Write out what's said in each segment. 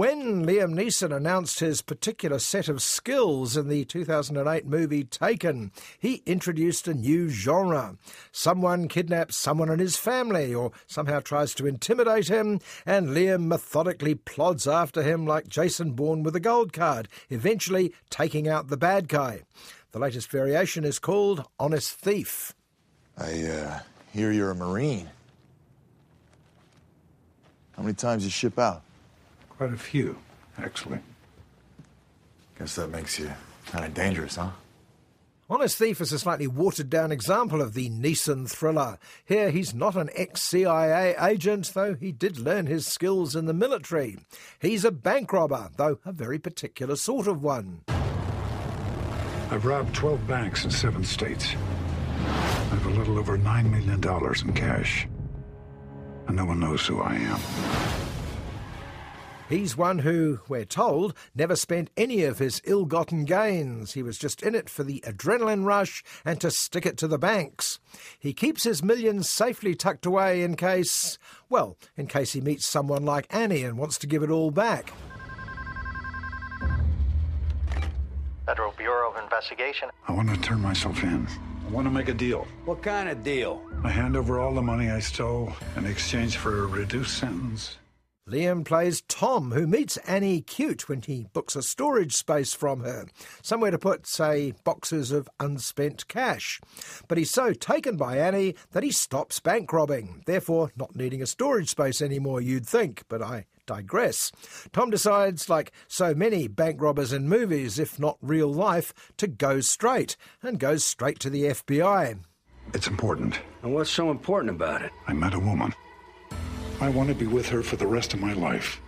When Liam Neeson announced his particular set of skills in the 2008 movie Taken, he introduced a new genre. Someone kidnaps someone in his family or somehow tries to intimidate him, and Liam methodically plods after him like Jason Bourne with a gold card, eventually taking out the bad guy. The latest variation is called Honest Thief. I uh, hear you're a Marine. How many times you ship out? Quite a few, actually. Guess that makes you kind of dangerous, huh? Honest Thief is a slightly watered down example of the Neeson thriller. Here, he's not an ex CIA agent, though he did learn his skills in the military. He's a bank robber, though a very particular sort of one. I've robbed 12 banks in seven states. I have a little over $9 million in cash. And no one knows who I am. He's one who, we're told, never spent any of his ill gotten gains. He was just in it for the adrenaline rush and to stick it to the banks. He keeps his millions safely tucked away in case, well, in case he meets someone like Annie and wants to give it all back. Federal Bureau of Investigation. I want to turn myself in. I want to make a deal. What kind of deal? I hand over all the money I stole in exchange for a reduced sentence. Liam plays Tom, who meets Annie cute when he books a storage space from her, somewhere to put, say, boxes of unspent cash. But he's so taken by Annie that he stops bank robbing, therefore not needing a storage space anymore, you'd think, but I digress. Tom decides, like so many bank robbers in movies, if not real life, to go straight, and goes straight to the FBI. It's important. And what's so important about it? I met a woman. I want to be with her for the rest of my life,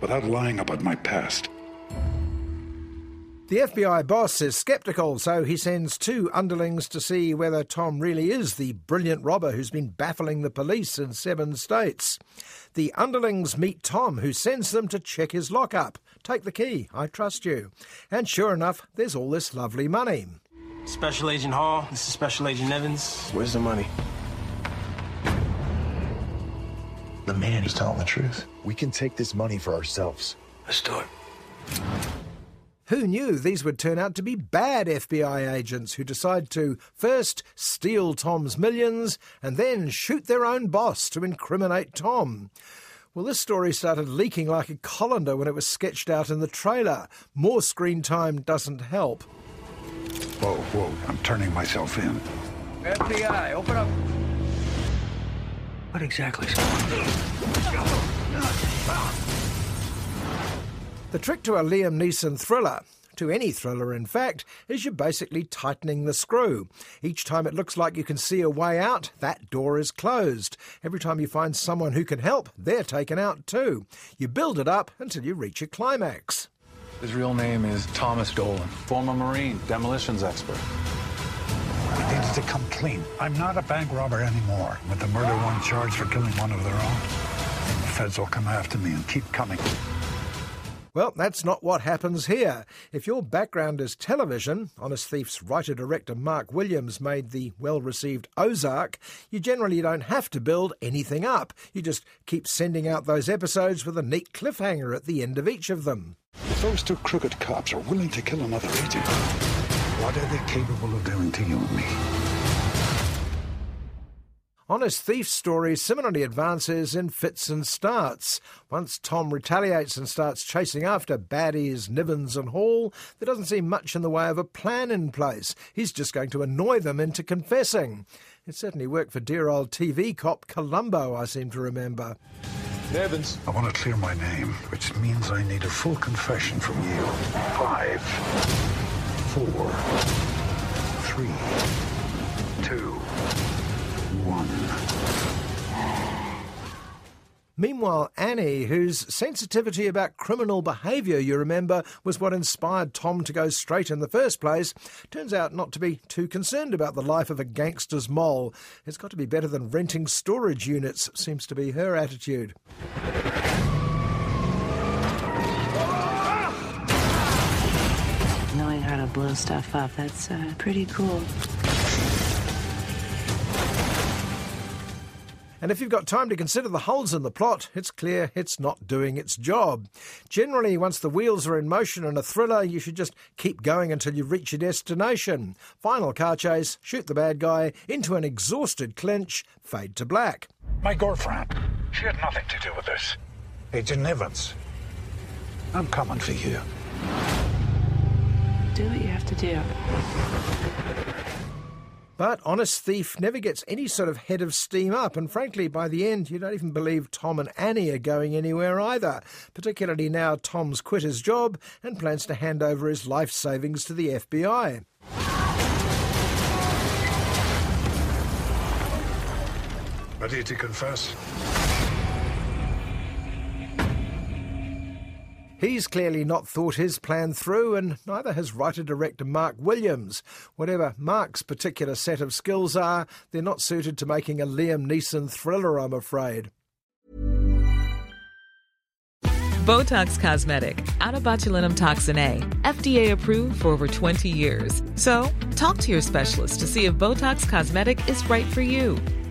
without lying about my past. The FBI boss is skeptical, so he sends two underlings to see whether Tom really is the brilliant robber who's been baffling the police in seven states. The underlings meet Tom, who sends them to check his lockup. Take the key, I trust you. And sure enough, there's all this lovely money. Special Agent Hall, this is Special Agent Evans. Where's the money? Man is telling the truth. We can take this money for ourselves. Let's do it. Who knew these would turn out to be bad FBI agents who decide to first steal Tom's millions and then shoot their own boss to incriminate Tom? Well, this story started leaking like a colander when it was sketched out in the trailer. More screen time doesn't help. Whoa, whoa, I'm turning myself in. FBI, open up. What exactly is? The trick to a Liam Neeson thriller, to any thriller in fact, is you're basically tightening the screw. Each time it looks like you can see a way out, that door is closed. Every time you find someone who can help, they're taken out too. You build it up until you reach a climax. His real name is Thomas Dolan, former Marine, demolitions expert. To come clean. I'm not a bank robber anymore. With the murder one charged for killing one of their own, the feds will come after me and keep coming. Well, that's not what happens here. If your background is television, Honest Thief's writer director Mark Williams made the well received Ozark, you generally don't have to build anything up. You just keep sending out those episodes with a neat cliffhanger at the end of each of them. If those two crooked cops are willing to kill another agent, what are they capable of doing to you and me? Honest Thief's story similarly advances in fits and starts. Once Tom retaliates and starts chasing after baddies Nivens and Hall, there doesn't seem much in the way of a plan in place. He's just going to annoy them into confessing. It certainly worked for dear old TV cop Columbo, I seem to remember. Nivens. I want to clear my name, which means I need a full confession from you. Five, four, three, two, one. Meanwhile, Annie, whose sensitivity about criminal behaviour, you remember, was what inspired Tom to go straight in the first place, turns out not to be too concerned about the life of a gangster's mole. It's got to be better than renting storage units, seems to be her attitude. Blow stuff up, that's uh, pretty cool. And if you've got time to consider the holes in the plot, it's clear it's not doing its job. Generally, once the wheels are in motion in a thriller, you should just keep going until you reach your destination. Final car chase, shoot the bad guy, into an exhausted clinch, fade to black. My girlfriend, she had nothing to do with this. Agent Evans, I'm coming for you. Do what you have to do. But Honest Thief never gets any sort of head of steam up, and frankly, by the end, you don't even believe Tom and Annie are going anywhere either, particularly now Tom's quit his job and plans to hand over his life savings to the FBI. Ready to confess? He's clearly not thought his plan through, and neither has writer director Mark Williams. Whatever Mark's particular set of skills are, they're not suited to making a Liam Neeson thriller, I'm afraid. Botox Cosmetic, onabotulinumtoxinA, FDA approved for over 20 years. So, talk to your specialist to see if Botox Cosmetic is right for you.